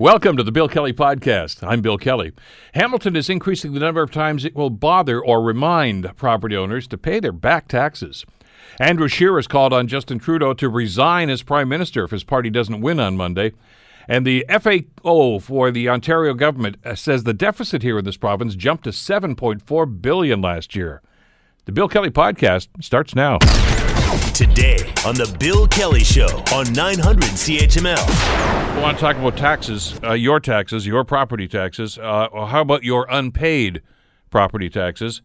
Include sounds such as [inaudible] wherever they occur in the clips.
Welcome to the Bill Kelly Podcast. I'm Bill Kelly. Hamilton is increasing the number of times it will bother or remind property owners to pay their back taxes. Andrew Scheer has called on Justin Trudeau to resign as Prime Minister if his party doesn't win on Monday. And the FAO for the Ontario government uh, says the deficit here in this province jumped to 7.4 billion last year. The Bill Kelly podcast starts now. Today on the Bill Kelly Show on 900 CHML. I want to talk about taxes, uh, your taxes, your property taxes. Uh, how about your unpaid property taxes?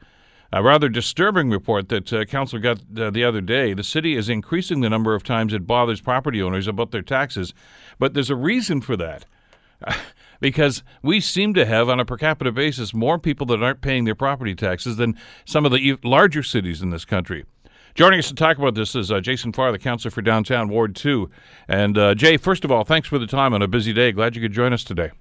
A rather disturbing report that uh, Council got uh, the other day. The city is increasing the number of times it bothers property owners about their taxes, but there's a reason for that. [laughs] because we seem to have, on a per capita basis, more people that aren't paying their property taxes than some of the larger cities in this country. Joining us to talk about this is uh, Jason Farr, the councillor for downtown Ward 2. And uh, Jay, first of all, thanks for the time on a busy day. Glad you could join us today.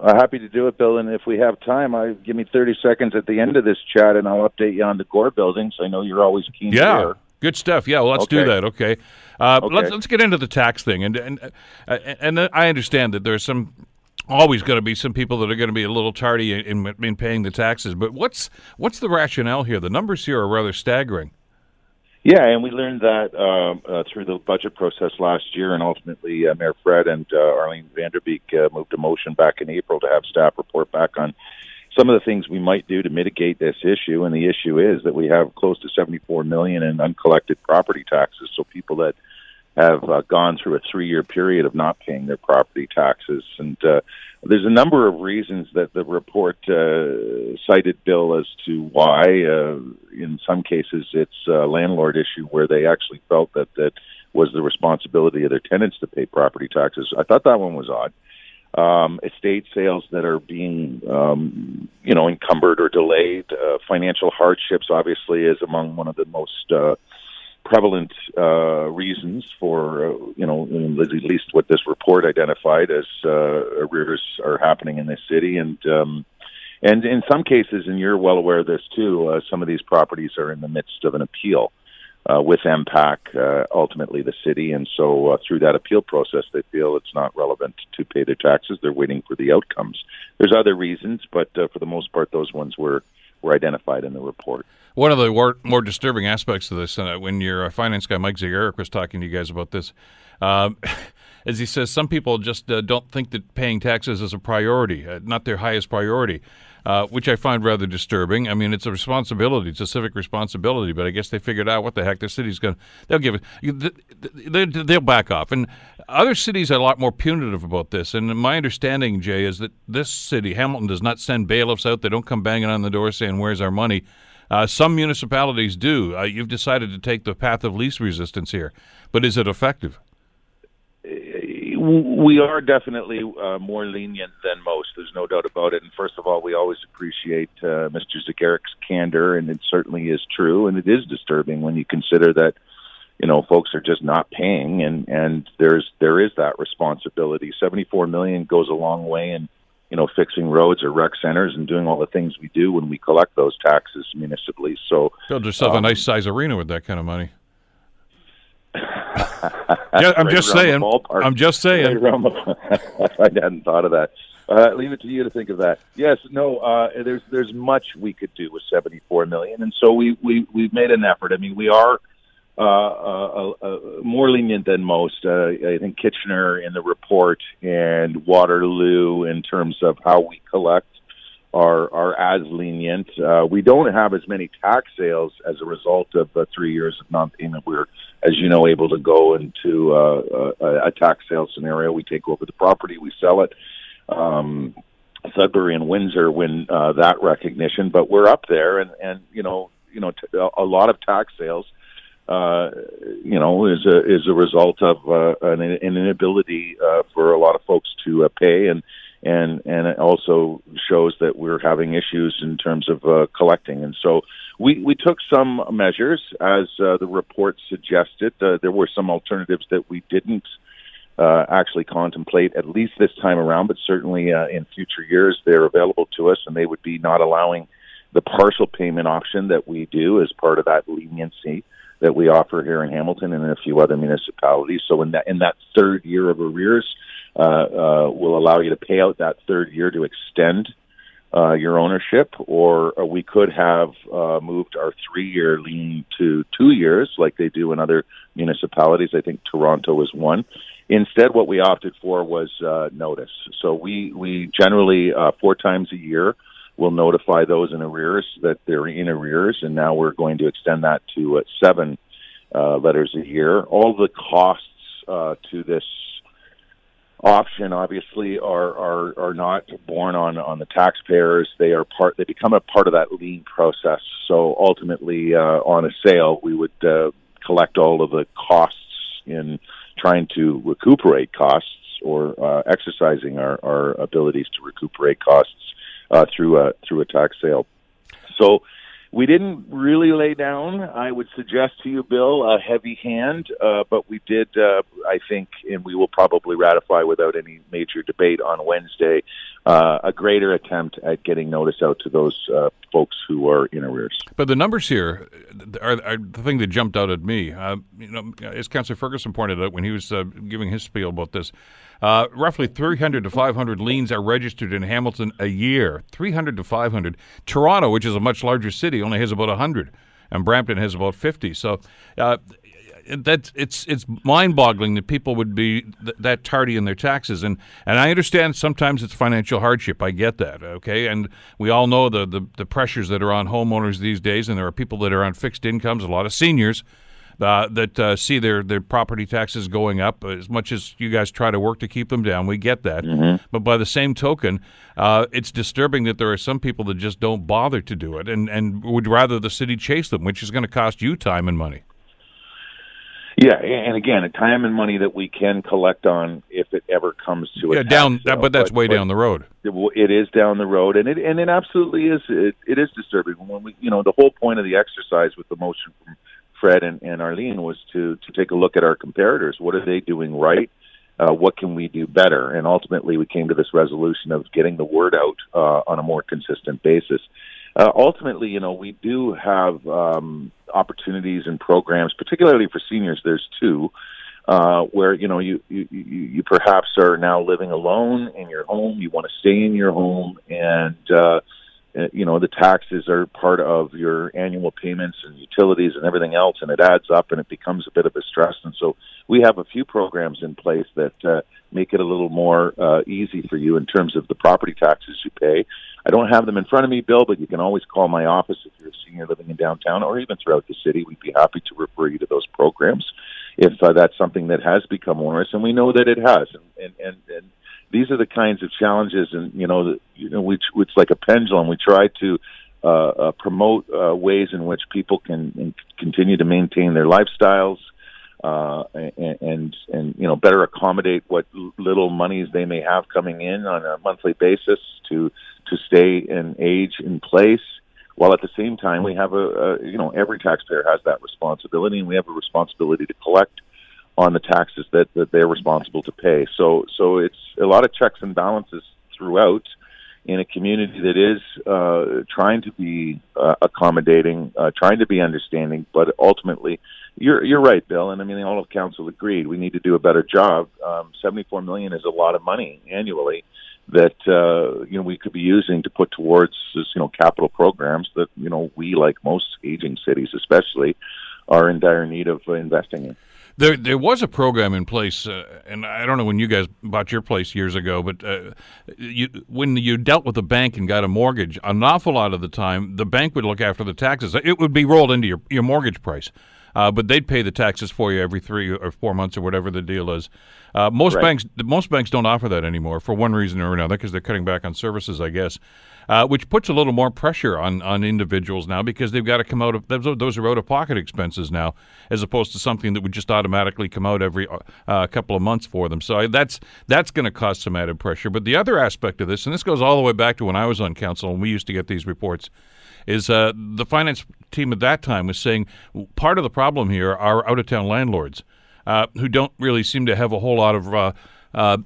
Uh, happy to do it, Bill. And if we have time, I give me 30 seconds at the end of this chat, and I'll update you on the Gore buildings. I know you're always keen yeah. to hear. Good stuff. Yeah, well, let's Okay. do that. Okay. Uh, Okay. Let's let's get into the tax thing, and and uh, and I understand that there's some always going to be some people that are going to be a little tardy in, in, in paying the taxes. But what's what's the rationale here? The numbers here are rather staggering. Yeah, and we learned that um, uh, through the budget process last year, and ultimately uh, Mayor Fred and uh, Arlene Vanderbeek uh, moved a motion back in April to have staff report back on some of the things we might do to mitigate this issue. And the issue is that we have close to 74 million in uncollected property taxes. So people that have uh, gone through a three-year period of not paying their property taxes, and uh, there's a number of reasons that the report uh, cited, Bill, as to why. Uh, in some cases, it's a landlord issue where they actually felt that that was the responsibility of their tenants to pay property taxes. I thought that one was odd. Um, estate sales that are being, um, you know, encumbered or delayed. Uh, financial hardships, obviously, is among one of the most uh, prevalent uh, reasons for, uh, you know, at least what this report identified as uh, arrears are happening in this city, and um, and in some cases, and you're well aware of this too, uh, some of these properties are in the midst of an appeal uh, with MPAC, uh, ultimately the city, and so uh, through that appeal process, they feel it's not relevant to pay their taxes. They're waiting for the outcomes. There's other reasons, but uh, for the most part, those ones were were identified in the report. One of the more, more disturbing aspects of this, uh, when your uh, finance guy Mike Zegarac was talking to you guys about this, um, [laughs] as he says, some people just uh, don't think that paying taxes is a priority, uh, not their highest priority, uh, which I find rather disturbing. I mean, it's a responsibility, it's a civic responsibility, but I guess they figured out what the heck the city's going to, they'll give it, they'll back off. And other cities are a lot more punitive about this. And my understanding, Jay, is that this city, Hamilton, does not send bailiffs out. They don't come banging on the door saying, Where's our money? Uh, some municipalities do. Uh, you've decided to take the path of least resistance here, but is it effective? We are definitely uh, more lenient than most. There's no doubt about it. And first of all, we always appreciate uh, Mr. Zegarac's candor, and it certainly is true. And it is disturbing when you consider that you know folks are just not paying, and and there's there is that responsibility. Seventy four million goes a long way in you know fixing roads or rec centers and doing all the things we do when we collect those taxes municipally. So Build yourself a Um, nice size arena with that kind of money. [laughs] Yeah, I'm right just saying. I'm just saying. Right around the- [laughs] I hadn't thought of that. Uh, leave it to you to think of that. Yes, no. Uh, there's there's much we could do with 74 million, and so we we we've made an effort. I mean, we are uh, uh, uh, more lenient than most. Uh, I think Kitchener in the report and Waterloo in terms of how we collect are are as lenient. Uh, we don't have as many tax sales as a result of the three years of non-payment. We're, as you know, able to go into uh, a, a tax sale scenario. We take over the property, we sell it. Um, Sudbury and Windsor win uh, that recognition, but we're up there, and and you know, you know, t- a lot of tax sales. Uh, you know, is a is a result of uh, an, an inability uh, for a lot of folks to uh, pay, and and and it also shows that we're having issues in terms of uh, collecting. And so we we took some measures as uh, the report suggested. Uh, there were some alternatives that we didn't uh, actually contemplate at least this time around, but certainly uh, in future years they're available to us, and they would be not allowing the partial payment option that we do as part of that leniency that we offer here in Hamilton and in a few other municipalities. So in that in that third year of arrears, will allow you to pay out that third year to extend uh, your ownership, or, or we could have uh, moved our three-year lien to two years, like they do in other municipalities. I think Toronto was one. Instead, what we opted for was uh, notice. So we we generally uh, four times a year will notify those in arrears that they're in arrears, and now we're going to extend that to uh, seven uh, letters a year. All the costs uh, to this option obviously are, are are not borne on on the taxpayers. They are part they become a part of that lien process. So ultimately uh, on a sale we would uh, collect all of the costs in trying to recuperate costs or uh, exercising our, our abilities to recuperate costs uh, through a through a tax sale. So we didn't really lay down, I would suggest to you, Bill, a heavy hand, uh, but we did, uh, I think, and we will probably ratify without any major debate on Wednesday, uh, a greater attempt at getting notice out to those uh, folks who are in arrears. But the numbers here are, are the thing that jumped out at me. Uh, you know, as Councillor Ferguson pointed out when he was uh, giving his spiel about this, uh, roughly 300 to 500 liens are registered in Hamilton a year. 300 to 500. Toronto, which is a much larger city, only has about 100, and Brampton has about 50. So uh, that's it's it's mind-boggling that people would be th- that tardy in their taxes, and and I understand sometimes it's financial hardship. I get that, okay, and we all know the the, the pressures that are on homeowners these days, and there are people that are on fixed incomes, a lot of seniors uh, that uh, see their, their property taxes going up as much as you guys try to work to keep them down. We get that. Mm-hmm. But by the same token, uh, it's disturbing that there are some people that just don't bother to do it and, and would rather the city chase them, which is going to cost you time and money. Yeah, and again, a time and money that we can collect on if it ever comes to it. Yeah, down, sale. but that's but, way but down the road. It, it is down the road, and it and it absolutely is. It, it is disturbing when we, you know, the whole point of the exercise with the motion from Fred and, and Arlene was to to take a look at our comparators. What are they doing right? Uh, what can we do better? And ultimately, we came to this resolution of getting the word out uh, on a more consistent basis. Uh, ultimately, you know, we do have um, opportunities and programs, particularly for seniors. There's two. Uh, where you know you, you you perhaps are now living alone in your home. You want to stay in your home, and uh, uh, you know the taxes are part of your annual payments and utilities and everything else and it adds up and it becomes a bit of a stress. And so we have a few programs in place that uh, make it a little more uh, easy for you in terms of the property taxes you pay. I don't have them in front of me bill but you can always call my office if you're a senior living in downtown or even throughout the city. We'd be happy to refer you to those programs if uh, that's something that has become onerous and we know that it has. And and and, and these are the kinds of challenges, and you know, you know, we, it's like a pendulum. We try to uh, uh, promote uh, ways in which people can continue to maintain their lifestyles uh, and, and you know better accommodate what little monies they may have coming in on a monthly basis to to stay and age in place. While at the same time, we have a, a you know every taxpayer has that responsibility, and we have a responsibility to collect on the taxes that, that they're responsible to pay. So so it's a lot of checks and balances throughout in a community that is uh, trying to be uh, accommodating, uh, trying to be understanding, but ultimately, you're you're right, Bill, and I mean all of council agreed. We need to do a better job. Um, Seventy-four million is a lot of money annually that uh, you know we could be using to put towards you know capital programs that you know we, like most aging cities, especially, are in dire need of investing in. There, there was a program in place, uh, and I don't know when you guys bought your place years ago, but uh, you, when you dealt with a bank and got a mortgage, an awful lot of the time, the bank would look after the taxes. It would be rolled into your, your mortgage price, uh, but they'd pay the taxes for you every three or four months or whatever the deal is. Uh, most right. banks, most banks don't offer that anymore for one reason or another because they're cutting back on services, I guess uh, which puts a little more pressure on, on individuals now because they've got to come out of those, are out of pocket expenses now, as opposed to something that would just automatically come out every uh, couple of months for them. So that's that's going to cause some added pressure. But the other aspect of this, and this goes all the way back to when I was on council and we used to get these reports is uh, the finance team at that time was saying part of the problem here are out of town landlords uh, who don't really seem to have a whole lot of uh, uh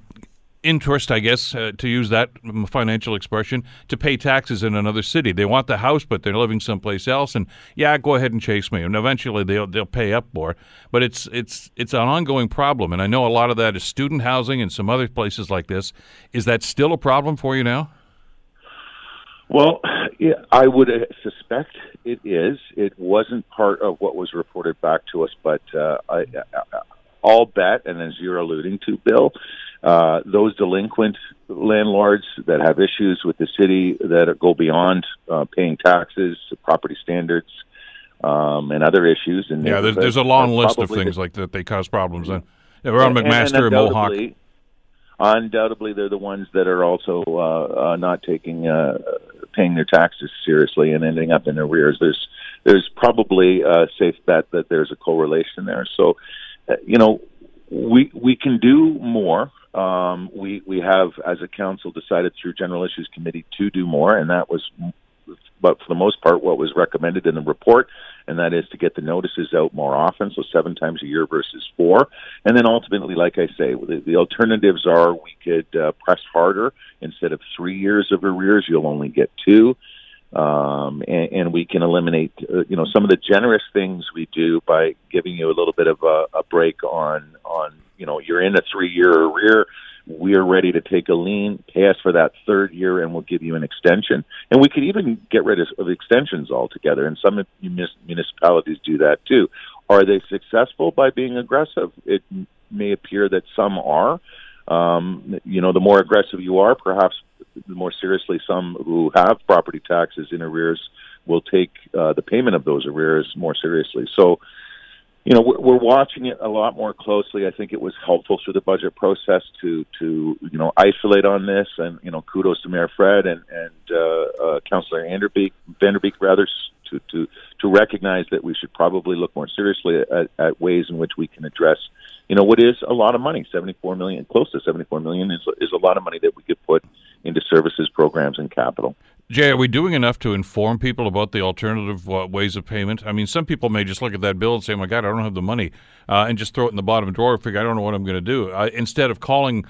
interest, I guess, uh, to use that financial expression, to pay taxes in another city. They want the house, but they're living someplace else. And yeah, go ahead and chase me, and eventually they'll they'll pay up more. But it's it's it's an ongoing problem, and I know a lot of that is student housing and some other places like this. Is that still a problem for you now? Well, I would suspect it is. It wasn't part of what was reported back to us, but uh, I, I, all bet, and as you're alluding to, Bill, uh, those delinquent landlords that have issues with the city that go beyond uh, paying taxes, property standards, um, and other issues. And yeah, there's, there's a long list of things like that they cause problems. And we're on McMaster and, and, and Mohawk. Undoubtedly, they're the ones that are also uh, uh, not taking uh, paying their taxes seriously and ending up in arrears. There's there's probably a safe bet that there's a correlation there. So, uh, you know, we we can do more. Um, we we have, as a council, decided through General Issues Committee to do more, and that was, but for the most part, what was recommended in the report, and that is to get the notices out more often, so seven times a year versus four, and then ultimately, like I say, the, the alternatives are we could uh, press harder. Instead of three years of arrears, you'll only get two um, and, and, we can eliminate, uh, you know, some of the generous things we do by giving you a little bit of a, a break on, on, you know, you're in a three-year arrear. We're ready to take a lien, pay us for that third year, and we'll give you an extension. And we could even get rid of, of extensions altogether. And some municipalities do that too. Are they successful by being aggressive? It may appear that some are. Um, you know, the more aggressive you are, perhaps more seriously, some who have property taxes in arrears will take uh, the payment of those arrears more seriously. So, you know, we're, we're watching it a lot more closely. I think it was helpful through the budget process to to you know isolate on this, and you know, kudos to Mayor Fred and and uh, uh, Councillor Anderbeek, Vanderbeek rather to to to recognize that we should probably look more seriously at, at ways in which we can address you know what is a lot of money 74 million close to 74 million is is a lot of money that we could put into services programs and capital Jay, are we doing enough to inform people about the alternative uh, ways of payment? I mean, some people may just look at that bill and say, "Oh my God, I don't have the money," uh, and just throw it in the bottom drawer. Figure, I don't know what I'm going to do. Uh, instead of calling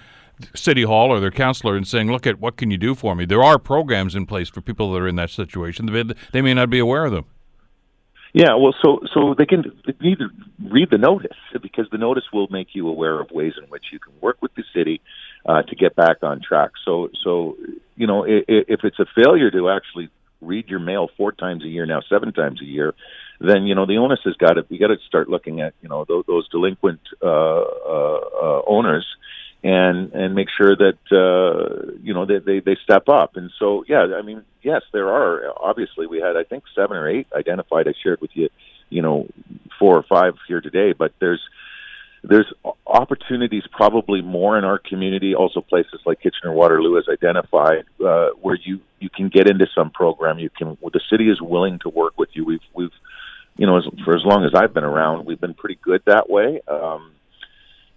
City Hall or their counselor and saying, "Look at what can you do for me?" There are programs in place for people that are in that situation. They may not be aware of them. Yeah, well, so so they can they need to read the notice because the notice will make you aware of ways in which you can work with the city uh, to get back on track. So so you know if, if it's a failure to actually read your mail four times a year now, seven times a year, then you know the onus has got to you got to start looking at you know those, those delinquent uh, uh, uh, owners and and make sure that uh, you know they, they they step up. And so, yeah, I mean, yes, there are. Obviously, we had I think seven or eight identified. I shared with you, you know, four or five here today. But there's there's opportunities probably more in our community. Also, places like Kitchener Waterloo has identified uh, where you you can get into some program. You can. The city is willing to work with you. We've we've you know, as, for as long as I've been around, we've been pretty good that way. Um,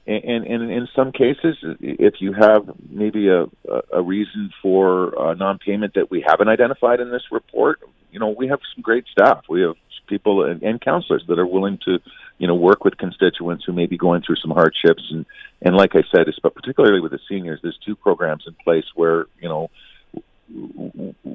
and, and in some cases, if you have maybe a, a reason for uh, non-payment that we haven't identified in this report, you know, we have some great staff. We have people and, and counselors that are willing to, you know, work with constituents who may be going through some hardships. And, and like I said, but particularly with the seniors, there's two programs in place where, you know,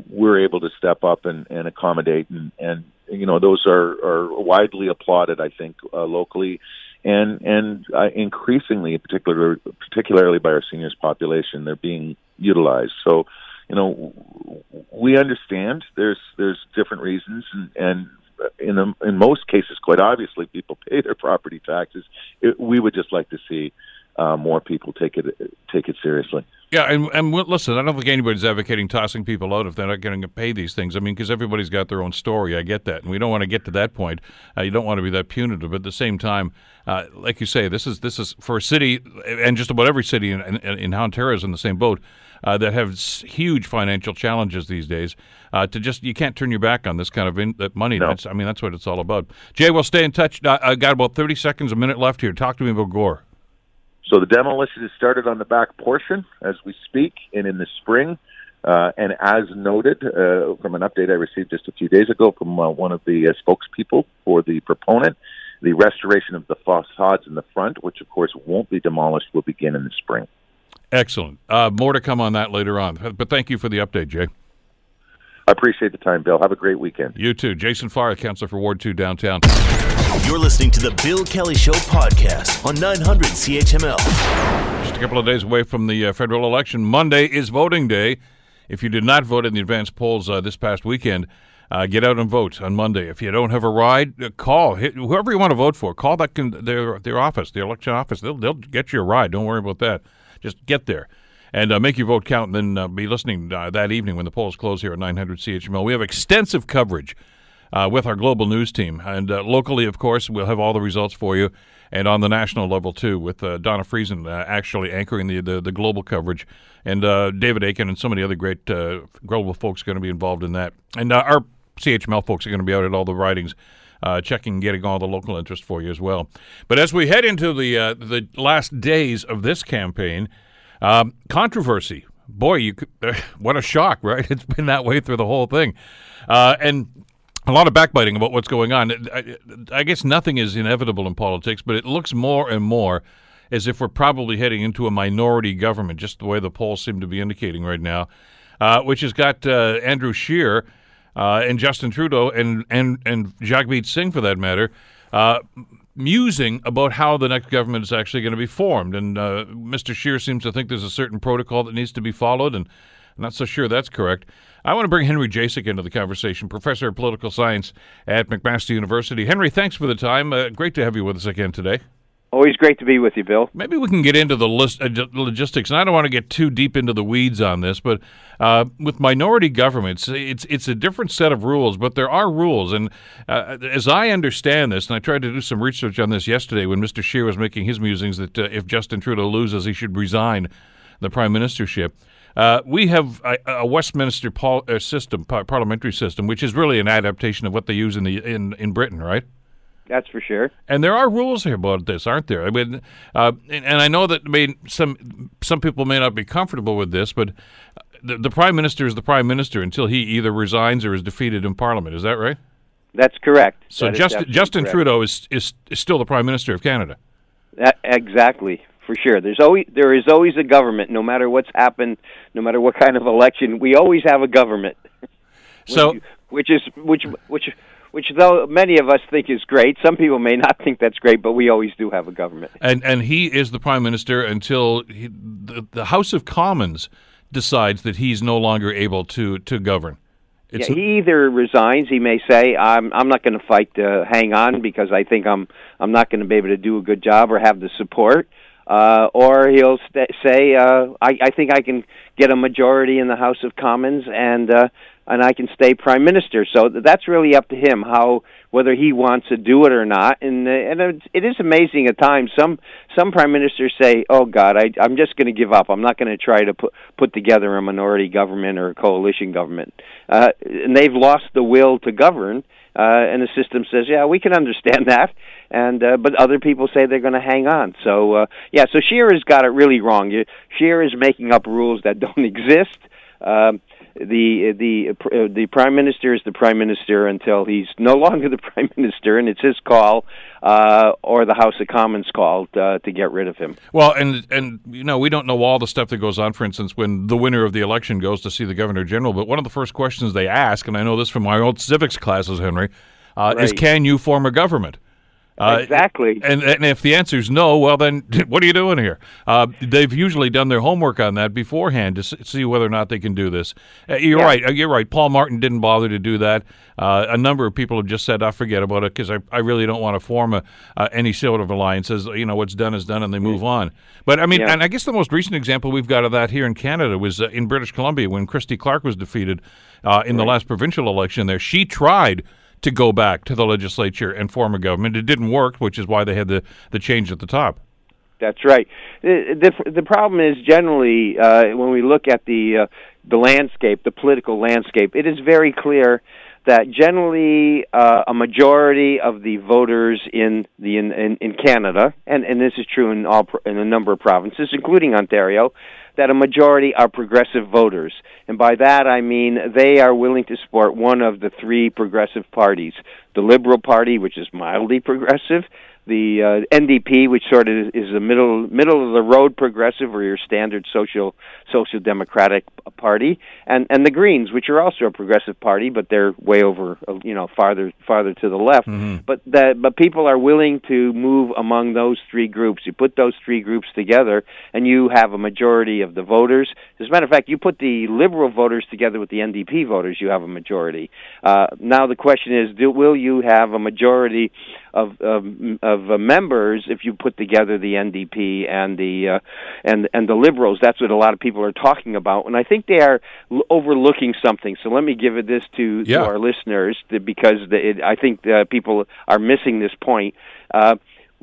we're able to step up and, and accommodate and, and you know those are, are widely applauded I think uh, locally and and uh, increasingly, particularly particularly by our seniors population, they're being utilized. So, you know, we understand there's there's different reasons, and, and in the, in most cases, quite obviously, people pay their property taxes. It, we would just like to see uh, more people take it take it seriously. Yeah, and, and listen, I don't think anybody's advocating tossing people out if they're not getting to pay these things. I mean, because everybody's got their own story. I get that, and we don't want to get to that point. Uh, you don't want to be that punitive, but at the same time, uh, like you say, this is this is for a city, and just about every city in in, in Ontario is in the same boat. Uh, that have huge financial challenges these days. Uh, to just you can't turn your back on this kind of in, money. No. I mean, that's what it's all about. Jay, we'll stay in touch. Uh, I got about thirty seconds, a minute left here. Talk to me about Gore. So the demolition has started on the back portion as we speak, and in the spring. Uh, and as noted uh, from an update I received just a few days ago from uh, one of the uh, spokespeople for the proponent, the restoration of the facades in the front, which of course won't be demolished, will begin in the spring. Excellent. Uh, more to come on that later on. But thank you for the update, Jay. I appreciate the time, Bill. Have a great weekend. You too. Jason Farr, Councilor for Ward 2 downtown. You're listening to the Bill Kelly Show podcast on 900 CHML. Just a couple of days away from the uh, federal election. Monday is voting day. If you did not vote in the advance polls uh, this past weekend, uh, get out and vote on Monday. If you don't have a ride, uh, call Hit, whoever you want to vote for. Call that con- their their office, the election office. They'll they'll get you a ride. Don't worry about that. Just get there and uh, make your vote count. And then uh, be listening uh, that evening when the polls close here at 900 CHML. We have extensive coverage uh, with our global news team, and uh, locally, of course, we'll have all the results for you, and on the national level too, with uh, Dawna Friesen actually anchoring the, the, the global coverage, and David Akin and so many other great global folks going to be involved in that, and our CHML folks are going to be out at all the ridings. Uh, checking, getting all the local interest for you as well. But as we head into the uh, the last days of this campaign, um, controversy. Boy, you [laughs] what a shock, right? [laughs] It's been that way through the whole thing, uh, and a lot of backbiting about what's going on. I, I, guess nothing is inevitable in politics, but it looks more and more as if we're probably heading into a minority government, just the way the polls seem to be indicating right now, uh, which has got uh, Andrew Scheer uh, and Justin Trudeau and and and Jagmeet Singh, for that matter, uh, musing about how the next government is actually going to be formed. And uh, Mr. Scheer seems to think there's a certain protocol that needs to be followed, and I'm not so sure that's correct. I want to bring Henry Jacek into the conversation, professor of political science at McMaster University. Henry, thanks for the time. Uh, great to have you with us again today. Always great to be with you, Bill. Maybe we can get into the list, uh, logistics, and I don't want to get too deep into the weeds on this, but uh, with minority governments, it's it's a different set of rules, but there are rules. And uh, as I understand this, and I tried to do some research on this yesterday when Mr. Scheer was making his musings that uh, if Justin Trudeau loses, he should resign the prime ministership. Uh, we have a, a Westminster pol- uh, system, par- parliamentary system, which is really an adaptation of what they use in the in, in Britain, right? That's for sure. And there are rules here about this, aren't there? I mean, uh, and, and, I know that I mean some some people may not be comfortable with this, but the, the prime minister is the prime minister until he either resigns or is defeated in parliament. Is that right? That's correct. So that Justin, Justin correct. Trudeau is, is is still the prime minister of Canada. That, exactly, for sure. There's always there is always a government, no matter what's happened, no matter what kind of election. We always have a government. [laughs] so, which is which which which though many of us think is great, some people may not think that's great, but we always do have a government. And and he is the prime minister until he, the, the House of Commons decides that he's no longer able to to govern. It's yeah, he either resigns. He may say, "I'm I'm not going to fight to hang on because I think I'm I'm not going to be able to do a good job or have the support." Uh, or he'll st- say, uh, I, "I think I can get a majority in the House of Commons, and uh, and I can stay prime minister. So that's really up to him how whether he wants to do it or not. And uh, and it is amazing at times. Some some prime ministers say, "Oh God, I, I'm just going to give up. I'm not going to try to put put together a minority government or a coalition government." Uh, and they've lost the will to govern. Uh, and the system says, "Yeah, we can understand [laughs] that." And uh, but other people say they're going to hang on. So uh, yeah, so Scheer has got it really wrong. Scheer is making up rules that don't [laughs] exist. Um, the the uh, the prime minister is the prime minister until he's no [laughs] longer the prime minister, and it's his call uh, or the House of Commons call uh, to get rid of him. Well, and and you know we don't know all the stuff that goes on. For instance, when the winner of the election goes to see the governor general, but one of the first questions they ask, and I know this from my old civics classes, Henry, uh, right. is can you form a government? Uh, exactly. And, and if the answer is no, well, then [laughs] what are you doing here? Uh, they've usually done their homework on that beforehand to see whether or not they can do this. Uh, you're yeah. right. Uh, you're right. Paul Martin didn't bother to do that. Uh, a number of people have just said, "I forget about it," because I, I really don't want to form a, uh, any sort of alliances. You know, what's done is done, and they move on. But I mean, yeah. and I guess the most recent example we've got of that here in Canada was in British Columbia when Christy Clark was defeated in right. the last provincial election. There, she tried to go back to the legislature and form a government. It didn't work, which is why they had the, the change at the top. That's right. The the, the problem is generally uh, when we look at the uh, the landscape, the political landscape, it is very clear that generally uh, a majority of the voters in the in, in, in Canada, and, and this is true in all in a number of provinces, including Ontario, that a majority are progressive voters. And by that I mean they are willing to support one of the three progressive parties the Liberal Party, which is mildly progressive, the uh, NDP, which sort of is a middle middle of the road progressive or your standard social social democratic party, and and the Greens, which are also a progressive party, but they're way over you know farther farther to the left. Mm-hmm. But that but people are willing to move among those three groups. You put those three groups together, and you have a majority of the voters. As a matter of fact, you put the Liberal voters together with the NDP voters, you have a majority. Uh, now the question is, do, will you have a majority of of, of uh, members if you put together the NDP and the uh, and and the Liberals? That's what a lot of people are talking about, and I think they are l- overlooking something. So let me give it this to, Yeah. to our listeners to, because the, it, I think uh, people are missing this point. Uh,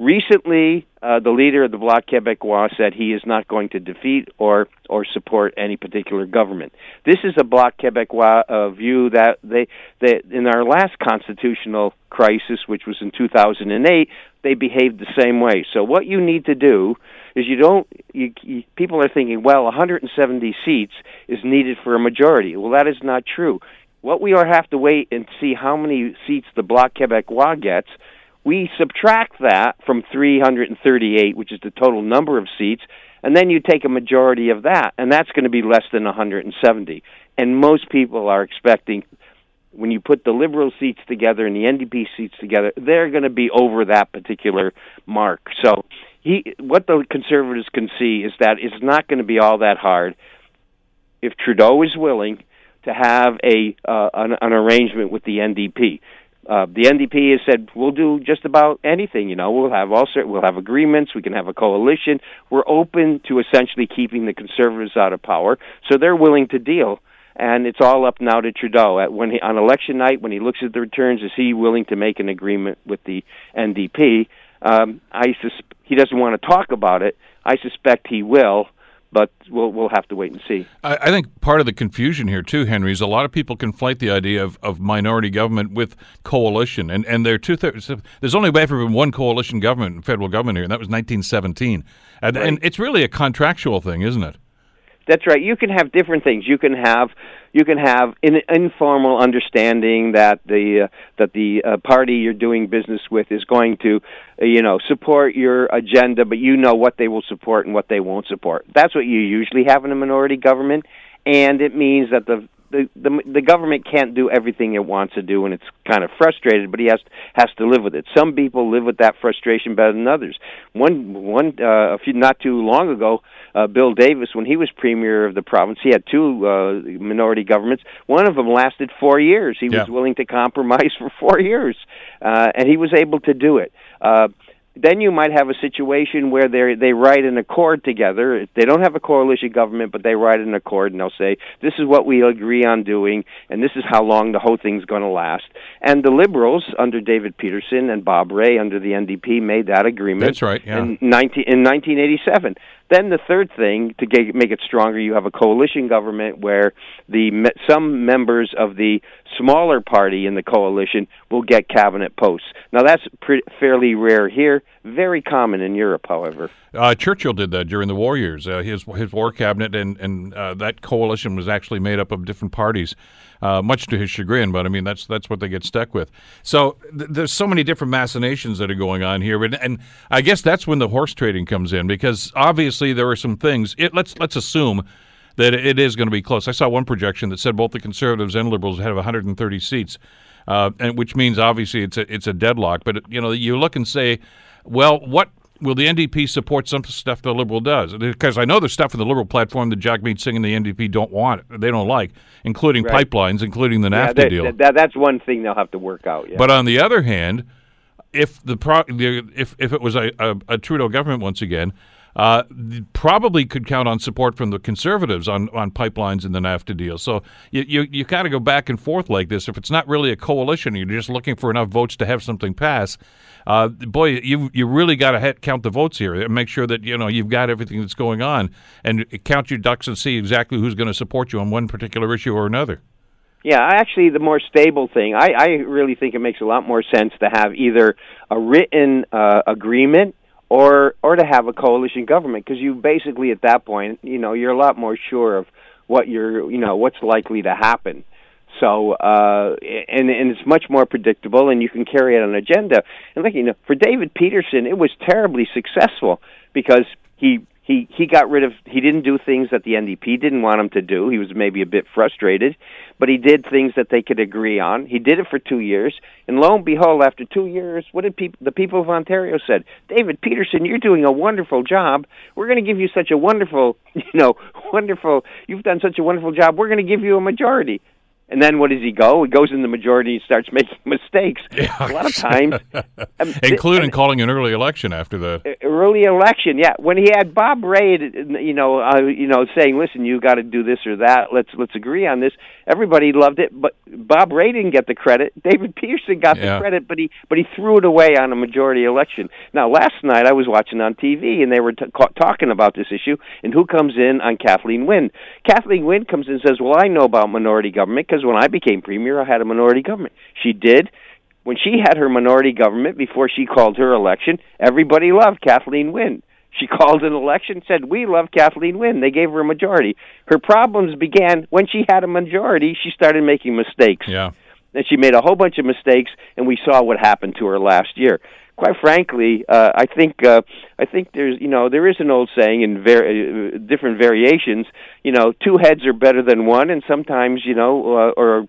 Recently, uh, the leader of the Bloc Québécois said he is not going to defeat or or support any particular government. This is a Bloc Québécois uh, view that they they in our last constitutional crisis, which was in 2008, they behaved the same way. So what you need to do is you don't you, you, people are thinking, well, 170 seats is needed for a majority. Well, that is not true. What we are have to wait and see how many seats the Bloc Québécois gets we subtract that from 338, which is the total number of seats, and then you take a majority of that, and that's going to be less than 170. And most people are expecting, when you put the Liberal seats together and the NDP seats together, they're going to be over that particular mark. So, he, what the Conservatives can see is that it's not going to be all that hard if Trudeau is willing to have a uh, an, an arrangement with the NDP uh, the NDP has said we'll do just about anything. You know, we'll have all sort, we'll have agreements. We can have a coalition. We're open to essentially keeping the conservatives out of power, so they're willing to deal. And it's all up now to Trudeau. At when he, on election night, when he looks at the returns, is he willing to make an agreement with the NDP? Um, I sus- he doesn't want to talk about it. I suspect he will but we'll we'll have to wait and see. I, I think part of the confusion here too, Henry, is a lot of people conflate the idea of, of minority government with coalition, and and there are two thirds. There's only ever been one coalition government, federal government here, and that was 1917, and, Right. and it's really a contractual thing, isn't it? That's right. You can have different things. You can have you can have an informal understanding that the uh, that the uh, party you're doing business with is going to, uh, you know, support your agenda, but you know what they will support and what they won't support. That's what you usually have in a minority government, and it means that the the, the the government can't do everything it wants to do, and it's kind of frustrated. But he has has to live with it. Some people live with that frustration better than others. One one uh, a few not too long ago, uh, Bill Davis, when he was premier of the province, he had two uh, minority governments. One of them lasted four years. He Yeah. was willing to compromise [laughs] for four years, uh, and he was able to do it. Uh, then you might have a situation where they they write an accord together. They don't have a coalition government, but they write an accord and they'll say this is what we agree on doing, and this is how long the whole thing's going to last. And the Liberals under David Peterson and Bob Rae under the NDP made that agreement. That's right, yeah. In 19 in 1987. Then the third thing to get, make it stronger, you have a coalition government where the me- some members of the smaller party in the coalition will get cabinet posts. Now that's pre- fairly rare here, very common in Europe, however. Uh, Churchill did that during the war years. Uh, his his war cabinet and and uh, that coalition was actually made up of different parties, uh, much to his chagrin. But I mean, that's that's what they get stuck with. So th- there's so many different machinations that are going on here, and, and I guess that's when the horse trading comes in because obviously there are some things. It, let's let's assume that it is going to be close. I saw one projection that said both the conservatives and liberals have 130 seats, uh, and which means obviously it's a it's a deadlock. But you know, you look and say, well, what will the NDP support some stuff the Liberal does? Because I know there's stuff in the Liberal platform that Jack Jagmeet Singh and the NDP don't want, they don't like, including Right. pipelines, including the Yeah, NAFTA that, deal. that- that- that's one thing they'll have to work out. Yeah. But on the other hand, if the, pro- the if if it was a, a, a Trudeau government once again, uh, probably could count on support from the conservatives on, on pipelines in the NAFTA deal. So you you, you got go back and forth like this. If it's not really a coalition, you're just looking for enough votes to have something pass. Uh, boy, you you really got to count the votes here and make sure that you know you've got everything that's going on and count your ducks and see exactly who's going to support you on one particular issue or another. Yeah, actually, the more stable thing, I, I really think it makes a lot more sense to have either a written uh, agreement or or to have a coalition government because you basically at that point, you know, you're a lot more sure of what you're, you know, what's likely to happen. So, uh, and and it's much more predictable, and you can carry out an agenda. And like you know, for David Peterson, it was terribly successful because he he he got rid of he didn't do things that the NDP didn't want him to do. He was maybe a bit frustrated, but he did things that they could agree on. He did it for 2 years, and lo and behold after 2 years, what did the people of Ontario said? David Peterson, you're doing a wonderful job. We're going to give you such a wonderful, [laughs] you know, wonderful. You've done such a wonderful job. We're going to give you a majority. And then what does he go? He goes in the majority and starts [laughs] making mistakes. Yeah. A lot of times, [laughs] um, including th- calling an early election after that. early election. Yeah, when he had Bob Rae, you know, uh, you know, saying, "Listen, you got to do this or that. Let's let's agree on this." Everybody loved it, but Bob Rae didn't get the credit. [laughs] David Peterson got Yeah. the credit, but he but he threw it away on a majority election. Now, last night I was watching on TV, and they were t- talking about this issue. And who comes in on Kathleen Wynne? Kathleen Wynne comes in and says, "Well, I know about minority government because when I became premier, I had a minority government." She did when she had her minority government before she called her election, everybody loved Kathleen Wynne. She [laughs] called an election, said, We love Kathleen Wynne. They gave her a majority. Her problems began when she had a majority, she started making mistakes. Yeah. And she made a whole bunch of mistakes, and we saw what happened to her last year. Quite frankly, uh, I think uh, I think there's you know there is an old saying in var- uh, different variations. You know, two heads are better than one, and sometimes you know, uh, or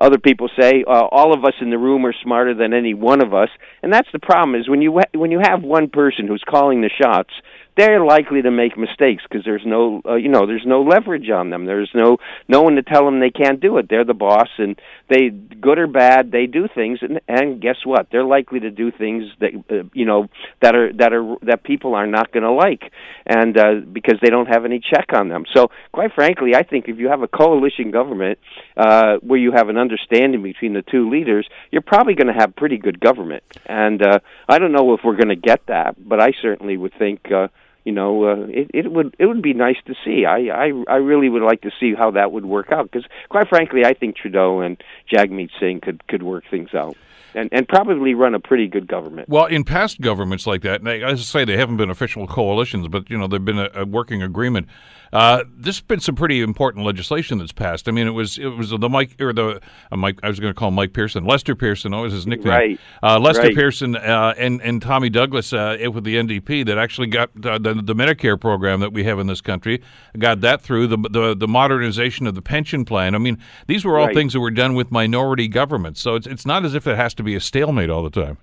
other people say uh, all of us in the room are smarter than any one of us, and that's the problem. Is when you ha- when you have one person who's calling the shots, they're likely to make mistakes because there's no uh, you know there's no leverage on them. There's no no one to tell them they can't do it. They're the boss, and they good or bad they do things, and and guess what? They're likely to do things that uh, you know that are that are that people are not going to like, and uh, because they don't have any check on them. So quite frankly, I think if you have a coalition government uh, where you have an understanding between the two leaders, you're probably going to have pretty good government. And uh, I don't know if we're going to get that, but I certainly would think. Uh, you know, uh, it, it would it would be nice to see. I, I I really would like to see how that would work out because, quite frankly, I think Trudeau and Jagmeet Singh could could work things out and and probably run a pretty good government. Well, in past governments like that, and as I say, they haven't been official coalitions, but you know they've been a, a working agreement. Uh, there's been some pretty important legislation that's passed. I mean, it was it was the Mike or the uh, Mike. I was going to call him Mike Pearson, Lester Pearson. That was his nickname. Right. Uh, Lester Right. Pearson uh, and and Tommy Douglas uh, with the NDP that actually got the, the Medicare program that we have in this country. Got that through the the, the modernization of the pension plan. I mean, these were all Right. things that were done with minority governments. So it's it's not as if it has to be a stalemate all the time.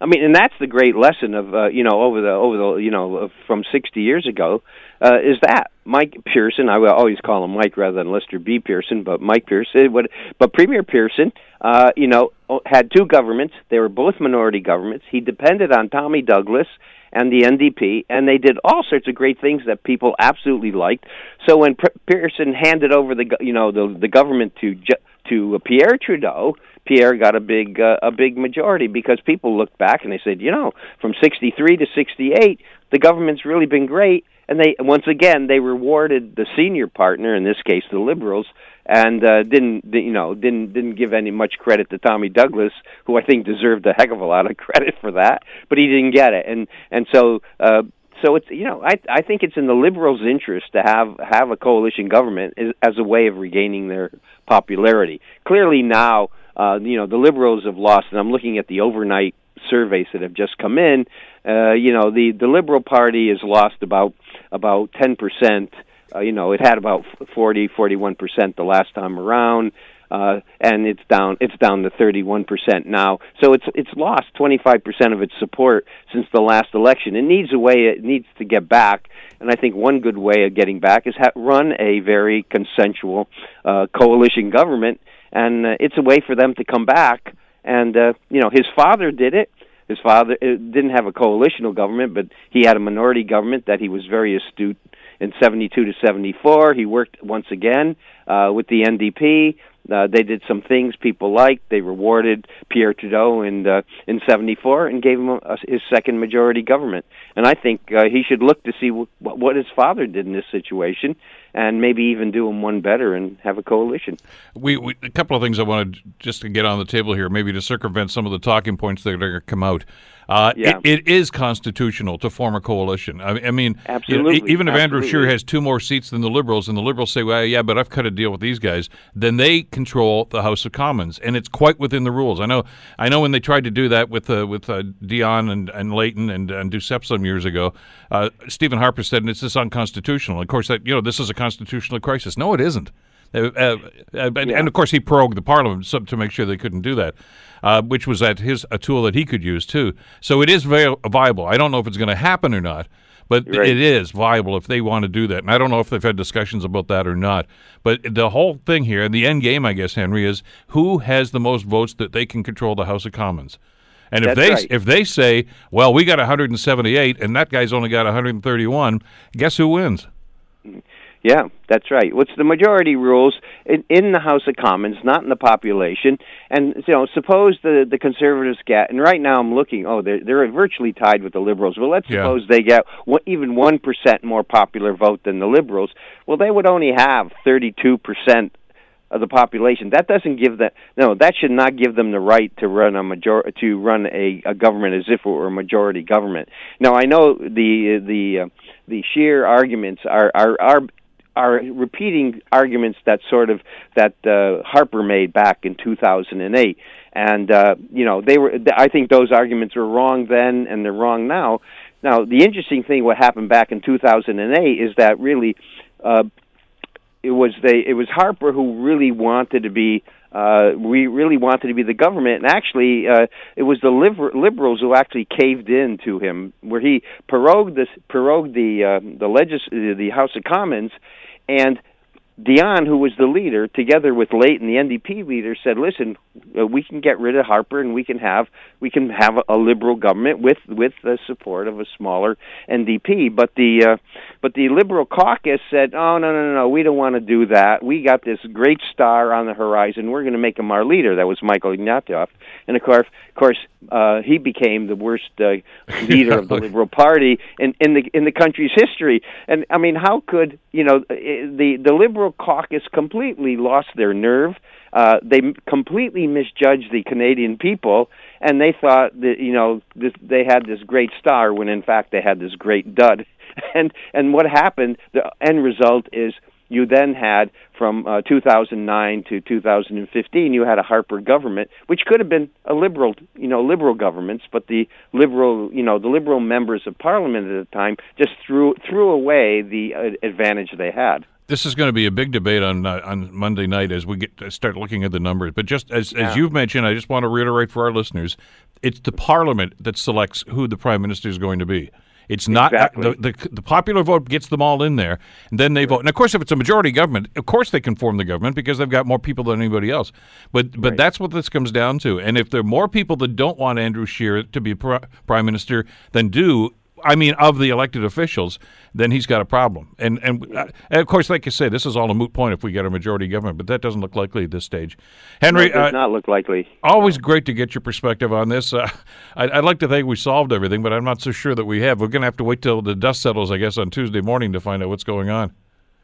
I mean, and that's the great lesson of uh, you know over the over the you know from 60 years ago uh, is that Mike Pearson. I will always call him Mike rather than Lester B. Pearson, but Mike Pearson. What, but Premier Pearson, uh, you know, had two governments. They were both minority governments. He depended on Tommy Douglas and the NDP, and they did all sorts of great things that people absolutely liked. So when P- Pearson handed over the you know the the government to to uh, Pierre Trudeau, Pierre got a big uh, a big majority because people looked back and they said, you know, from 63 to 68, the government's really been great and they once again they rewarded the senior partner in this case the liberals and uh, didn't you know didn't didn't give any much credit to Tommy Douglas who I think deserved a heck of a lot of [laughs] credit for that but he didn't get it and and so uh so it's you know I I think it's in the liberals' interest to have have a coalition government as, as a way of regaining their popularity. Clearly now, uh, you know the liberals have lost, and I'm looking at the overnight surveys that have just come in. Uh, you know the the Liberal Party has lost about about ten percent. Uh, you know it had about 40 41 percent the last time around uh, and it's down it's down to 31% now. So it's it's lost 25% of its support since the last election. It needs a way it needs to get back, and I think one good way of getting back is ha- run a very consensual uh, coalition government, and uh, it's a way for them to come back. And uh, you know, his father did it. His father uh, didn't have a coalitional government, but he had a minority government that he was very astute in 72 to 74. He worked once again uh, with the NDP. Uh, they did some things people liked. They rewarded Pierre Trudeau in uh, in '74 and gave him a, his second majority government. And I think uh, he should look to see w- what his father did in this situation, and maybe even do them one better and have a coalition. We, we a couple of things I wanted just to get on the table here, maybe to circumvent some of the talking points that are going to come out. Uh, Yeah. it, it is constitutional to form a coalition. I, I mean, you know, Absolutely, even if Andrew absolutely. Scheer has two more seats than the Liberals, and the Liberals say, "Well, yeah, but I've cut a deal with these guys," then they control the House of Commons, and it's quite within the rules. I know. I know when they tried to do that with uh, with uh, Dion and, and Layton and, and Duceppe some years ago, uh, Stephen Harper said "And it's just unconstitutional. Of course, that you know this is a constitutional crisis. No, it isn't. Uh, uh, uh, yeah. And of course, he prorogued the parliament to make sure they couldn't do that, uh, which was at his a tool that he could use too. So it is very viable. I don't know if it's going to happen or not, but right. it is viable if they want to do that. And I don't know if they've had discussions about that or not. But the whole thing here, and the end game, I guess, Henry, is who has the most votes that they can control the House of Commons. And if That's they right. if they say, well, we got 178 and that guy's only got 131, guess who wins? Yeah, that's right. What's the majority rules in, in the House of Commons, not in the population? And you know, suppose the the conservatives get, and right now I'm looking. Oh, they're they're virtually tied with the liberals. Well, let's Yeah. suppose they get one, even one percent more popular vote than the liberals. Well, they would only have 32 percent of the population. That doesn't give that no. That should not give them the right to run a major to run a, a government as if it were a majority government. Now I know the the uh, the Scheer arguments are are are are repeating arguments that sort of that uh, Harper made back in 2008, and uh, you know they were. I think those arguments were wrong then, and they're wrong now. Now the interesting thing, what happened back in 2008, is that really. Uh, it was they it was Harper who really wanted to be uh we really wanted to be the government and actually uh it was the liber- liberals who actually caved in to him where he prorogued this prorogued the uh, the legis- the House of Commons and Dion, who was the leader, together with Layton, the NDP leader, said, "Listen, uh, we can get rid of Harper, and we can have we can have a, liberal government with with the support of a smaller NDP." But the uh, but the Liberal caucus said, "Oh no, no, no, no, we don't want to do that. We got this great star on the horizon. We're going to make him our leader." That was Michael Ignatieff, and of course, of course, uh, he became the worst uh, [laughs] leader of the Liberal Party in in the in the country's history. And I mean, how could you know eh, the the Liberal caucus completely lost their nerve? Uh, they completely misjudged the Canadian people, and they thought that you know this, they had this great star when in fact they had this great dud. [laughs] And and what happened? The end result is you then had from uh, 2009 to 2015 you had a Harper government which could have been a liberal you know liberal governments but the liberal you know the liberal members of parliament at the time just threw threw away the uh, advantage they had This is going to be a big debate on uh, on Monday night as we get start looking at the numbers. But just as as you've mentioned, I just want to reiterate for our listeners, it's the Parliament that selects who the Prime Minister is going to be. It's not Exactly. the, the the popular vote gets them all in there, and then they vote. And of course, if it's a majority government, of course they can form the government because they've got more people than anybody else. But but that's what this comes down to. And if there are more people that don't want Andrew Scheer to be pri- prime minister than do, I mean, of the elected officials, then he's got a problem. And and, uh, and of course, like you say, this is all a moot point if we get a majority government, but that doesn't look likely at this stage. Henry, it does uh, not look likely always great to get your perspective on this. Uh, [laughs] I'd, I'd like to think we solved everything, but I'm not so sure that we have. We're going to have to wait till the dust settles, I guess, on Tuesday morning to find out what's going on.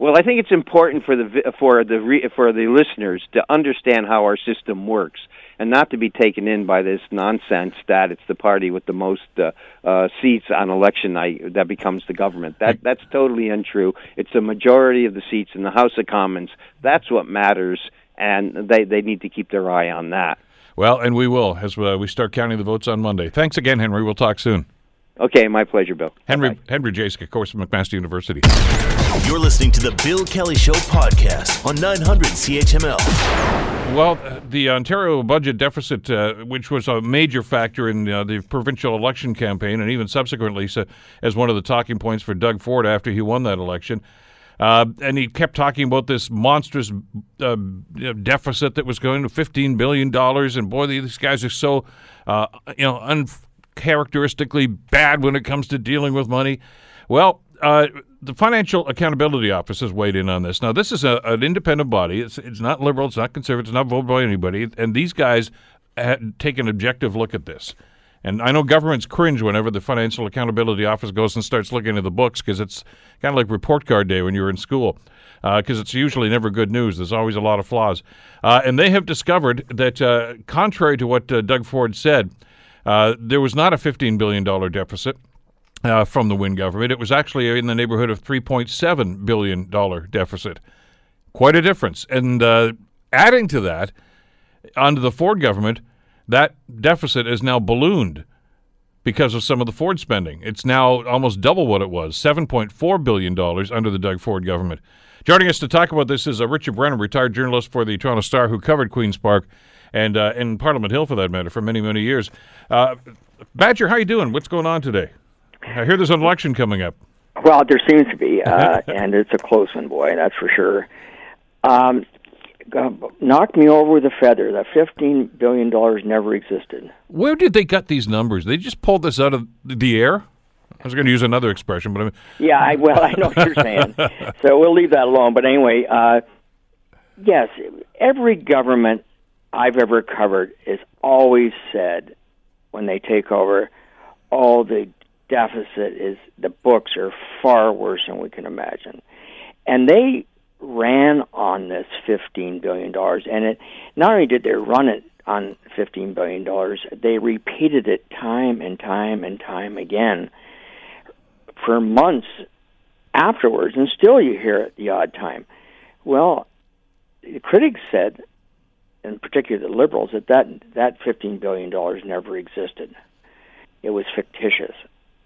Well, I think it's important for the for the re, for the listeners to understand how our system works and not to be taken in by this nonsense that it's the party with the most uh, uh, seats on election night that becomes the government. That that's totally untrue. It's a majority of the seats in the House of Commons. That's what matters, and they they need to keep their eye on that. Well, and we will as uh, we start counting the votes on Monday. Thanks again, Henry. We'll talk soon. Okay, my pleasure, Bill. Henry Bye-bye. Henry Jacek, of course, from McMaster University. You're listening to the Bill Kelly Show podcast on 900 CHML. Well, uh, the Ontario budget deficit, uh, which was a major factor in uh, the provincial election campaign, and even subsequently so, as one of the talking points for Doug Ford after he won that election. Uh, and he kept talking about this monstrous uh, deficit that was going to $15 billion. And boy, these guys are so, uh, you know, uncharacteristically bad when it comes to dealing with money. Well, uh, the Financial Accountability Office has weighed in on this. Now, this is a, an independent body. It's, it's not liberal, it's not conservative, it's not voted by anybody. And these guys had, take an objective look at this. And I know governments cringe whenever the Financial Accountability Office goes and starts looking at the books because it's kind of like report card day when you were in school. Because it's usually never good news. There's always a lot of flaws. Uh, and they have discovered that, uh, contrary to what uh, Doug Ford said, uh, there was not a $15 billion deficit uh, from the Wynne government. It was actually in the neighborhood of $3.7 billion deficit. Quite a difference. And uh, adding to that, under the Ford government, that deficit is now ballooned because of some of the Ford spending. It's now almost double what it was, $7.4 billion under the Doug Ford government. Joining us to talk about this is uh, Richard Brennan, retired journalist for the Toronto Star, who covered Queen's Park and uh, in Parliament Hill, for that matter, for many, many years. Uh, Badger, how you doing? What's going on today? I hear there's an election coming up. Well, there seems to be, [laughs] uh, and it's a close one, boy, that's for sure. Um, knocked me over with a feather. That fifteen billion dollars never existed. Where did they get these numbers? They just pulled this out of the air. I was going to use another expression, but I mean, [laughs] yeah, I, well, I know what you're saying. [laughs] so we'll leave that alone. But anyway, uh, yes, every government I've ever covered is always said when they take over, "Oh, the deficit is the books are far worse than we can imagine," and they ran on this $15 billion. And it not only did they run it on $15 billion, they repeated it time and time and time again for months afterwards. And still you hear it the odd time. Well, the critics said, in particular the liberals, that that, that $15 billion never existed. It was fictitious.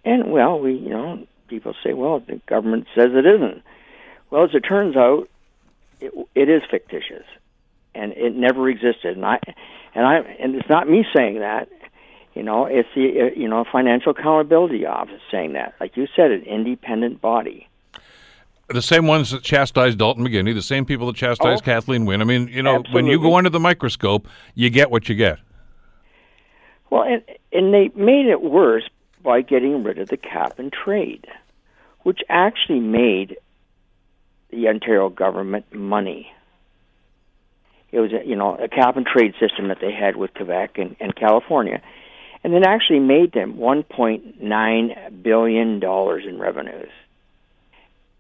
And, well, we, you know, people say, well, the government says it isn't. Well, as it turns out, it, it is fictitious, and it never existed. And I, and I, and it's not me saying that. You know, it's the you know Financial Accountability Office saying that. Like you said, an independent body. The same ones that chastised Dalton McGuinty, the same people that chastised oh, Kathleen Wynne. I mean, you know, absolutely. when you go under the microscope, you get what you get. Well, and and they made it worse by getting rid of the cap and trade, which actually made the Ontario government money. It was a, you know a cap and trade system that they had with Quebec and, and California, and it actually made them 1.9 billion dollars in revenues.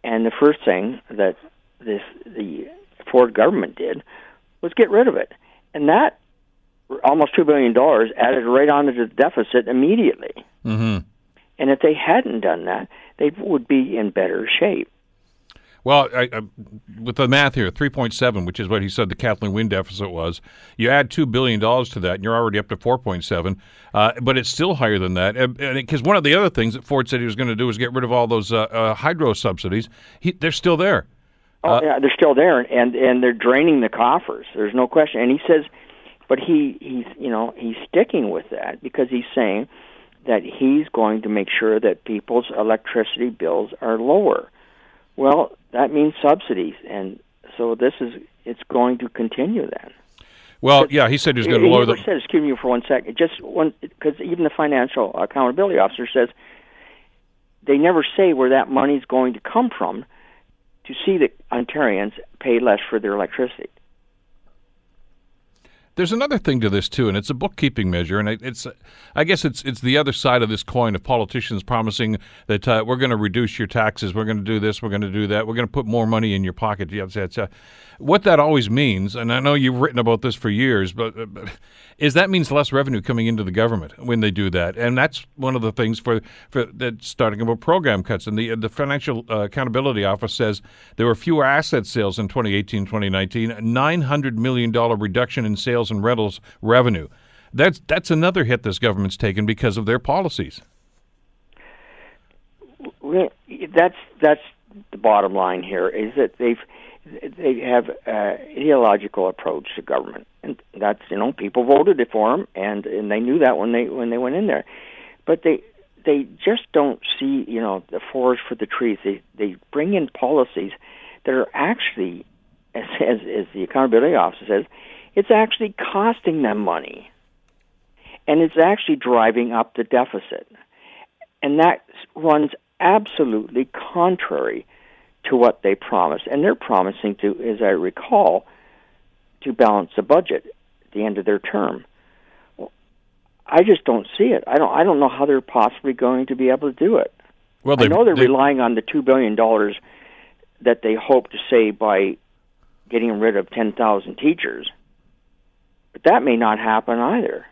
And the first thing that this the Ford government did was get rid of it, and that almost two billion dollars added right onto the deficit immediately. Mm-hmm. And if they hadn't done that, they would be in better shape. Well, I, I, with the math here, 3.7, which is what he said the Kathleen Wynne deficit was, you add $2 billion to that, and you're already up to 4.7, uh, but it's still higher than that. Because one of the other things that Ford said he was going to do was get rid of all those uh, uh, hydro subsidies. He, they're still there. Oh, uh, yeah, they're still there, and, and they're draining the coffers. There's no question. And he says, but he, he's, you know, he's sticking with that because he's saying that he's going to make sure that people's electricity bills are lower. Well, that means subsidies, and so this is it's going to continue then. Well, yeah, he said he was going to lower the. Said, excuse me for one second, just one because even the financial accountability officer says they never say where that money is going to come from to see that Ontarians pay less for their electricity. There's another thing to this too, and it's a bookkeeping measure, and it's, I guess it's it's the other side of this coin of politicians promising that uh, we're going to reduce your taxes, we're going to do this, we're going to do that, we're going to put more money in your pocket. What that always means, and I know you've written about this for years, but, uh, but is that means less revenue coming into the government when they do that, and that's one of the things for for that starting about program cuts. And the the Financial uh, Accountability Office says there were fewer asset sales in 2018, 2019, 900 million dollar reduction in sales and rentals revenue. That's that's another hit this government's taken because of their policies. That's that's the bottom line here is that they've they have an ideological approach to government, and that's you know people voted for them, and and they knew that when they when they went in there, but they they just don't see you know the forest for the trees. They they bring in policies that are actually, as as, as the accountability officer says, it's actually costing them money, and it's actually driving up the deficit, and that runs absolutely contrary to what they promised. And they're promising to, as I recall, to balance the budget at the end of their term. Well, I just don't see it. I don't. I don't know how they're possibly going to be able to do it. Well, I know they're they, relying on the two billion dollars that they hope to save by getting rid of ten thousand teachers, but that may not happen either.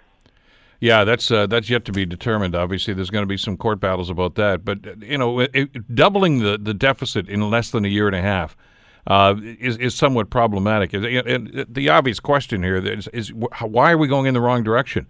Yeah, that's uh, that's yet to be determined. Obviously, there's going to be some court battles about that. But you know, it, doubling the, the deficit in less than a year and a half, uh, is is somewhat problematic. And the obvious question here is, is why are we going in the wrong direction?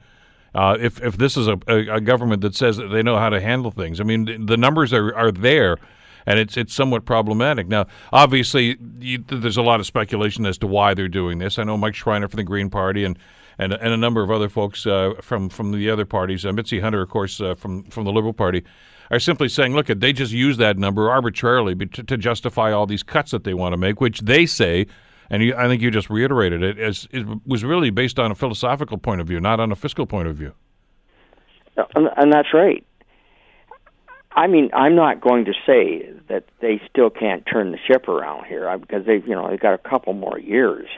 Uh, if if this is a, a, a, government that says that they know how to handle things, I mean the numbers are, are there, and it's it's somewhat problematic. Now, obviously, you, there's a lot of speculation as to why they're doing this. I know Mike Schreiner from the Green Party and and, and a number of other folks uh, from from the other parties, uh, Mitzi Hunter, of course, uh, from from the Liberal Party, are simply saying, look, they just use that number arbitrarily to, to justify all these cuts that they want to make, which they say. And you, I think you just reiterated it as it was really based on a philosophical point of view, not on a fiscal point of view. And that's right. I mean, I'm not going to say that they still can't turn the ship around here because they've, you know, they've got a couple more years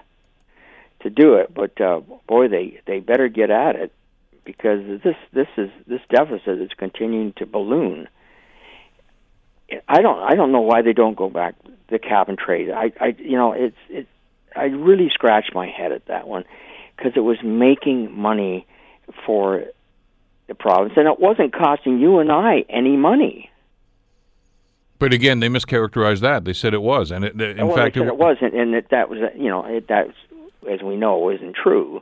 to do it. But uh, boy, they they better get at it because this this is this deficit is continuing to balloon. I don't I don't know why they don't go back the cap and trade. I I you know it's it I really scratched my head at that one because it was making money for the province, and it wasn't costing you and I any money. But again, they mischaracterized that. They said it was, and it, in well, fact, it, it wasn't, and that that was you know it, that, as we know, isn't true.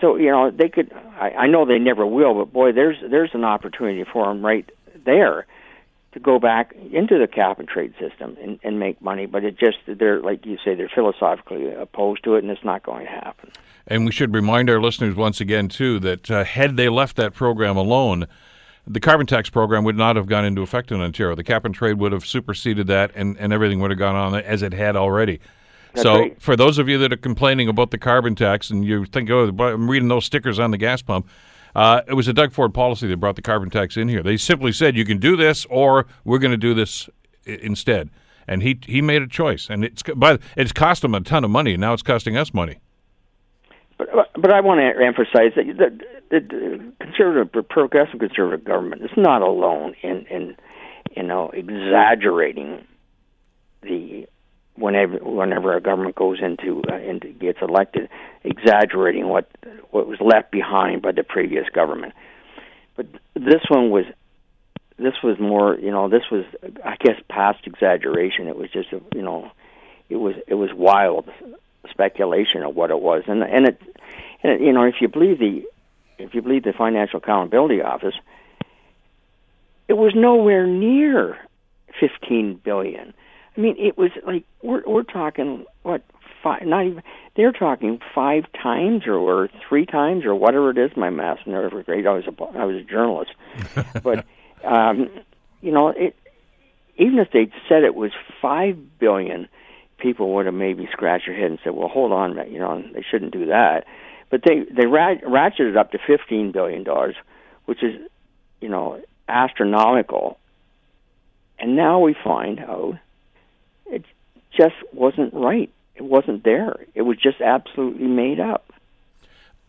So you know they could. I, I know they never will, but boy, there's there's an opportunity for them right there to go back into the cap and trade system and, and make money. But it just they're like you say they're philosophically opposed to it, and it's not going to happen. And we should remind our listeners once again, too, that uh, had they left that program alone, the carbon tax program would not have gone into effect in Ontario. The cap and trade would have superseded that, and, and everything would have gone on as it had already. That's so, right. for those of you that are complaining about the carbon tax and you think, oh, I'm reading those stickers on the gas pump, uh, it was a Doug Ford policy that brought the carbon tax in here. They simply said, you can do this, or we're going to do this I- instead. And he he made a choice, and it's but it's cost him a ton of money. And now it's costing us money. But but I want to emphasize that the, conservative, progressive conservative government is not alone in in you know exaggerating the whenever whenever a government goes into uh, into gets elected, exaggerating what what was left behind by the previous government. But this one was this was more you know this was I guess past exaggeration. It was just a, you know it was it was wild speculation of what it was, and and and it, you know if you believe the if you believe the Financial Accountability Office, it was nowhere near fifteen billion. I mean, it was like we're we're talking what five? Not even they're talking five times or, or three times or whatever it is. My math's never great. I was a I was a journalist, [laughs] but um, you know it. Even if they'd said it was five billion, people would have maybe scratched their head and said, "Well, hold on, you know, they shouldn't do that." But they they rat, ratcheted up to fifteen billion dollars, which is, you know, astronomical. And now we find out it just wasn't right. It wasn't there. It was just absolutely made up.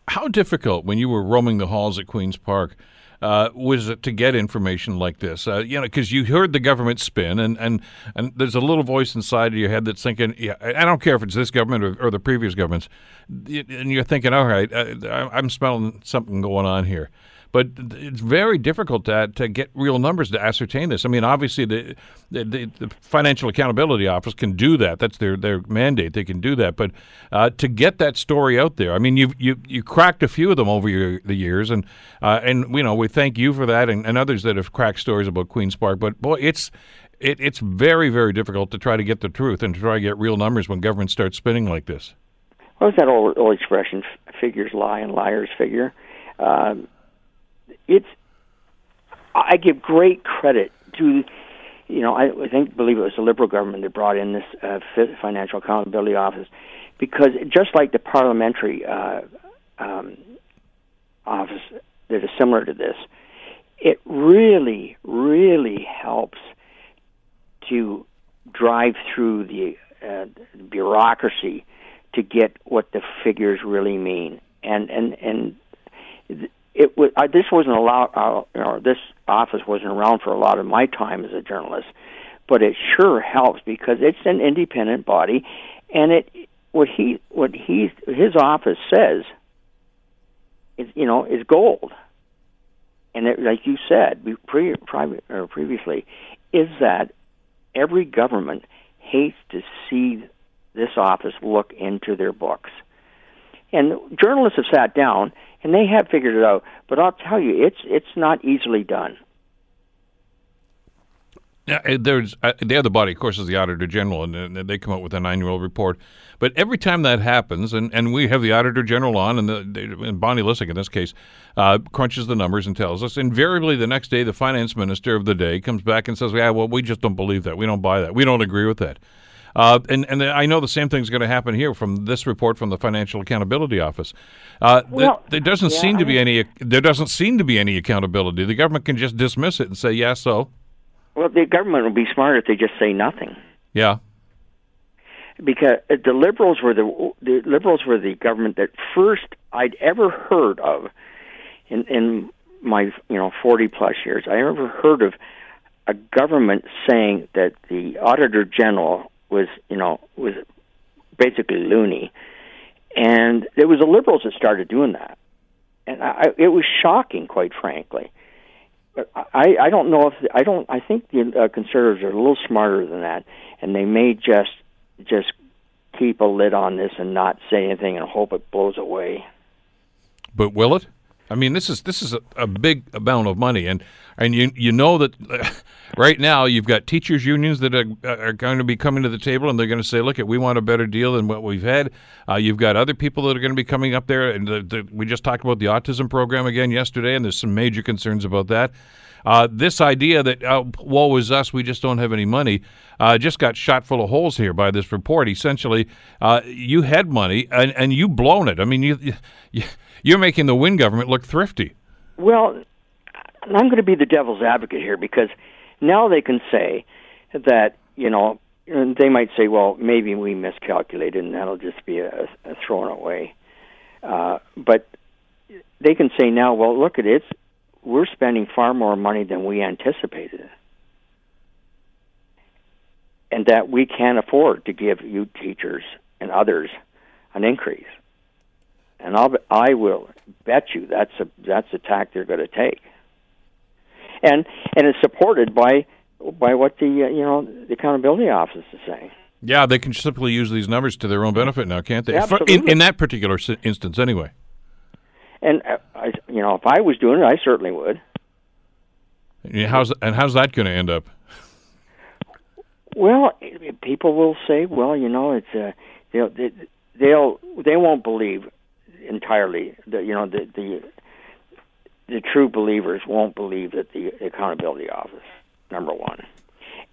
How difficult when you were roaming the halls at Queens Park uh, was to get information like this? Uh, you know, because you heard the government spin, and, and, and there's a little voice inside of your head that's thinking, yeah, I don't care if it's this government or, or the previous governments, and you're thinking, all right, I, I'm smelling something going on here but it's very difficult to, to get real numbers to ascertain this. I mean, obviously, the, the, the Financial Accountability Office can do that. That's their, their mandate. They can do that. But uh, to get that story out there, I mean, you you you cracked a few of them over your, the years, and uh, and you know we thank you for that, and, and others that have cracked stories about Queens Park. But boy, it's it, it's very very difficult to try to get the truth and to try to get real numbers when government starts spinning like this. What's that old, old expression? Figures lie and liars figure. Uh, it's I give great credit to you know I think believe it was the liberal government that brought in this uh, financial accountability office because just like the parliamentary uh, um, office that is similar to this, it really really helps to drive through the uh, bureaucracy to get what the figures really mean. And and and it was I, this wasn't allowed. Uh, you know, this office wasn't around for a lot of my time as a journalist, but it sure helps because it's an independent body, and it what he what he his office says is you know is gold, and it, like you said pre, private or previously, is that every government hates to see this office look into their books. And journalists have sat down and they have figured it out, but I'll tell you, it's it's not easily done. Yeah, uh, there's uh, the other body, of course, is the Auditor General, and, and they come out with an annual report. But every time that happens, and, and we have the Auditor General on, and, the, and Bonnie Lysyk in this case uh, crunches the numbers and tells us. Invariably, the next day, the finance minister of the day comes back and says, "Yeah, well, we just don't believe that. We don't buy that. We don't agree with that." Uh, and and I know the same thing is going to happen here from this report from the Financial Accountability Office. Uh, well, th- there doesn't yeah, seem to be any. There doesn't seem to be any accountability. The government can just dismiss it and say, "Yeah, so." Well, the government would be smart if they just say nothing. Yeah. Because the liberals were the the liberals were the government that first I'd ever heard of in in my you know forty plus years. I ever heard of a government saying that the auditor general was you know was basically loony, and it was the liberals that started doing that, and I, it was shocking, quite frankly. But I, I don't know if I don't. I think the uh, conservatives are a little smarter than that, and they may just just keep a lid on this and not say anything and hope it blows away. But will it? I mean, this is this is a, a big amount of money, and and you you know that [laughs] right now you've got teachers unions that are, are going to be coming to the table, and they're going to say, "Look, we want a better deal than what we've had." Uh, you've got other people that are going to be coming up there, and the, the, we just talked about the autism program again yesterday, and there's some major concerns about that. Uh, this idea that uh, woe is us, we just don't have any money, uh, just got shot full of holes here by this report. Essentially, uh, you had money and, and you blown it. I mean, you, you you're making the Wynne government look thrifty. Well, I'm going to be the devil's advocate here because now they can say that you know they might say, well, maybe we miscalculated, and that'll just be a, a thrown away. Uh, but they can say now, well, look at it, we're spending far more money than we anticipated, and that we can't afford to give you teachers and others an increase. And I'll, I will bet you that's a that's a tack they're going to take and and it's supported by by what the uh, you know the accountability office is saying. Yeah, they can simply use these numbers to their own benefit now, can't they? Absolutely. In, in that particular instance, anyway. And uh, I, you know, if I was doing it, I certainly would. How's and how's that going to end up? Well, people will say, well, you know, it's uh, they'll they'll they won't believe entirely that you know the the the true believers won't believe that the accountability office number one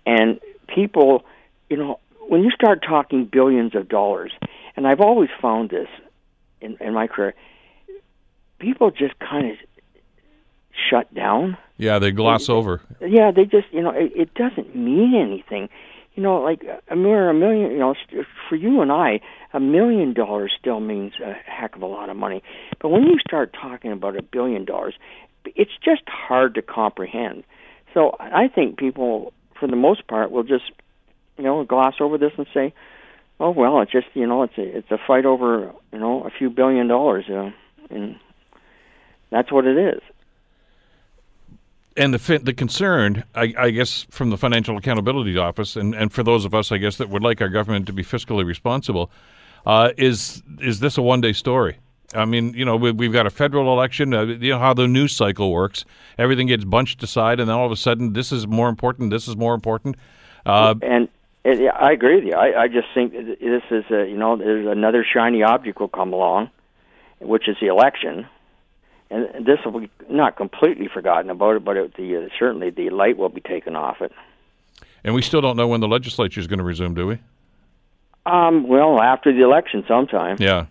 and people you know when you start talking billions of dollars and i've always found this in, in my career people just kind of shut down yeah they gloss they, over yeah they just you know it, it doesn't mean anything you know, like a million, a million, you know, for you and I, a million dollars still means a heck of a lot of money. But when you start talking about a billion dollars, it's just hard to comprehend. So I think people, for the most part, will just, you know, gloss over this and say, "Oh well, it's just, you know, it's a it's a fight over, you know, a few billion dollars, uh, and that's what it is." and the the concern, I, I, guess, from the Financial Accountability Office, and, and for those of us, I guess, that would like our government to be fiscally responsible, uh, is is this a one day story? I mean, you know, we, have got a federal election. Uh, you know how the news cycle works. Everything gets bunched aside, and then all of a sudden, this is more important. This is more important. Uh, and, and I agree with you. I, I just think this is, a, you know, there's another shiny object will come along, which is the election and this will be not completely forgotten about it, but it, the uh, certainly the light will be taken off it. And we still don't know when the legislature is going to resume, do we? Um, well, after the election, sometime. Yeah.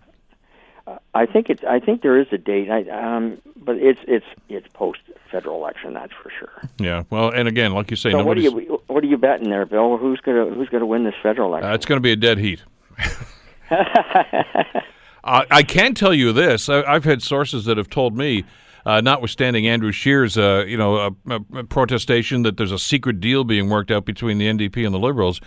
Uh, I think it's. I think there is a date. I, um, but it's it's it's post federal election. That's for sure. Yeah. Well, and again, like you say, so what are you what are you betting there, Bill? Who's gonna who's gonna win this federal election? Uh, it's going to be a dead heat. [laughs] Uh, I can tell you this: I, have had sources that have told me, uh, notwithstanding Andrew Scheer's, uh, you know, a, a protestation that there's a secret deal being worked out between the NDP and the Liberals.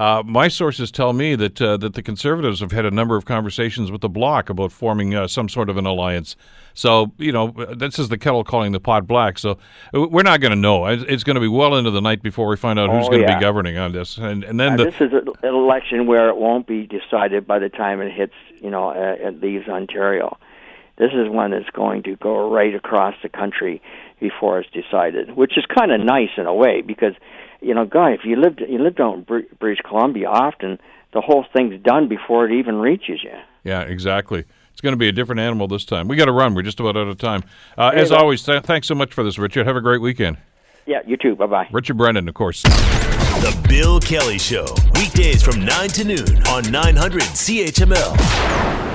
Uh, my sources tell me that uh, that the Conservatives have had a number of conversations with the Bloc about forming uh, some sort of an alliance. So you know, this is the kettle calling the pot black. So we're not going to know. It's going to be well into the night before we find out who's Oh, going to yeah. be governing on this. And and then the, this is an election where it won't be decided by the time it hits, you know, uh, it leaves Ontario. This is one that's going to go right across the country before it's decided, which is kind of nice in a way because, you know, guy, if you lived you lived out in Br- British Columbia, often the whole thing's done before it even reaches you. Yeah, exactly. It's going to be a different animal this time. We got to run. We're just about out of time. Uh, There as go. always, th- thanks so much for this, Richard. Have a great weekend. Yeah, you too. Bye bye. Richard Brennan, of course. The Bill Kelly Show, weekdays from 9 to noon on 900 CHML.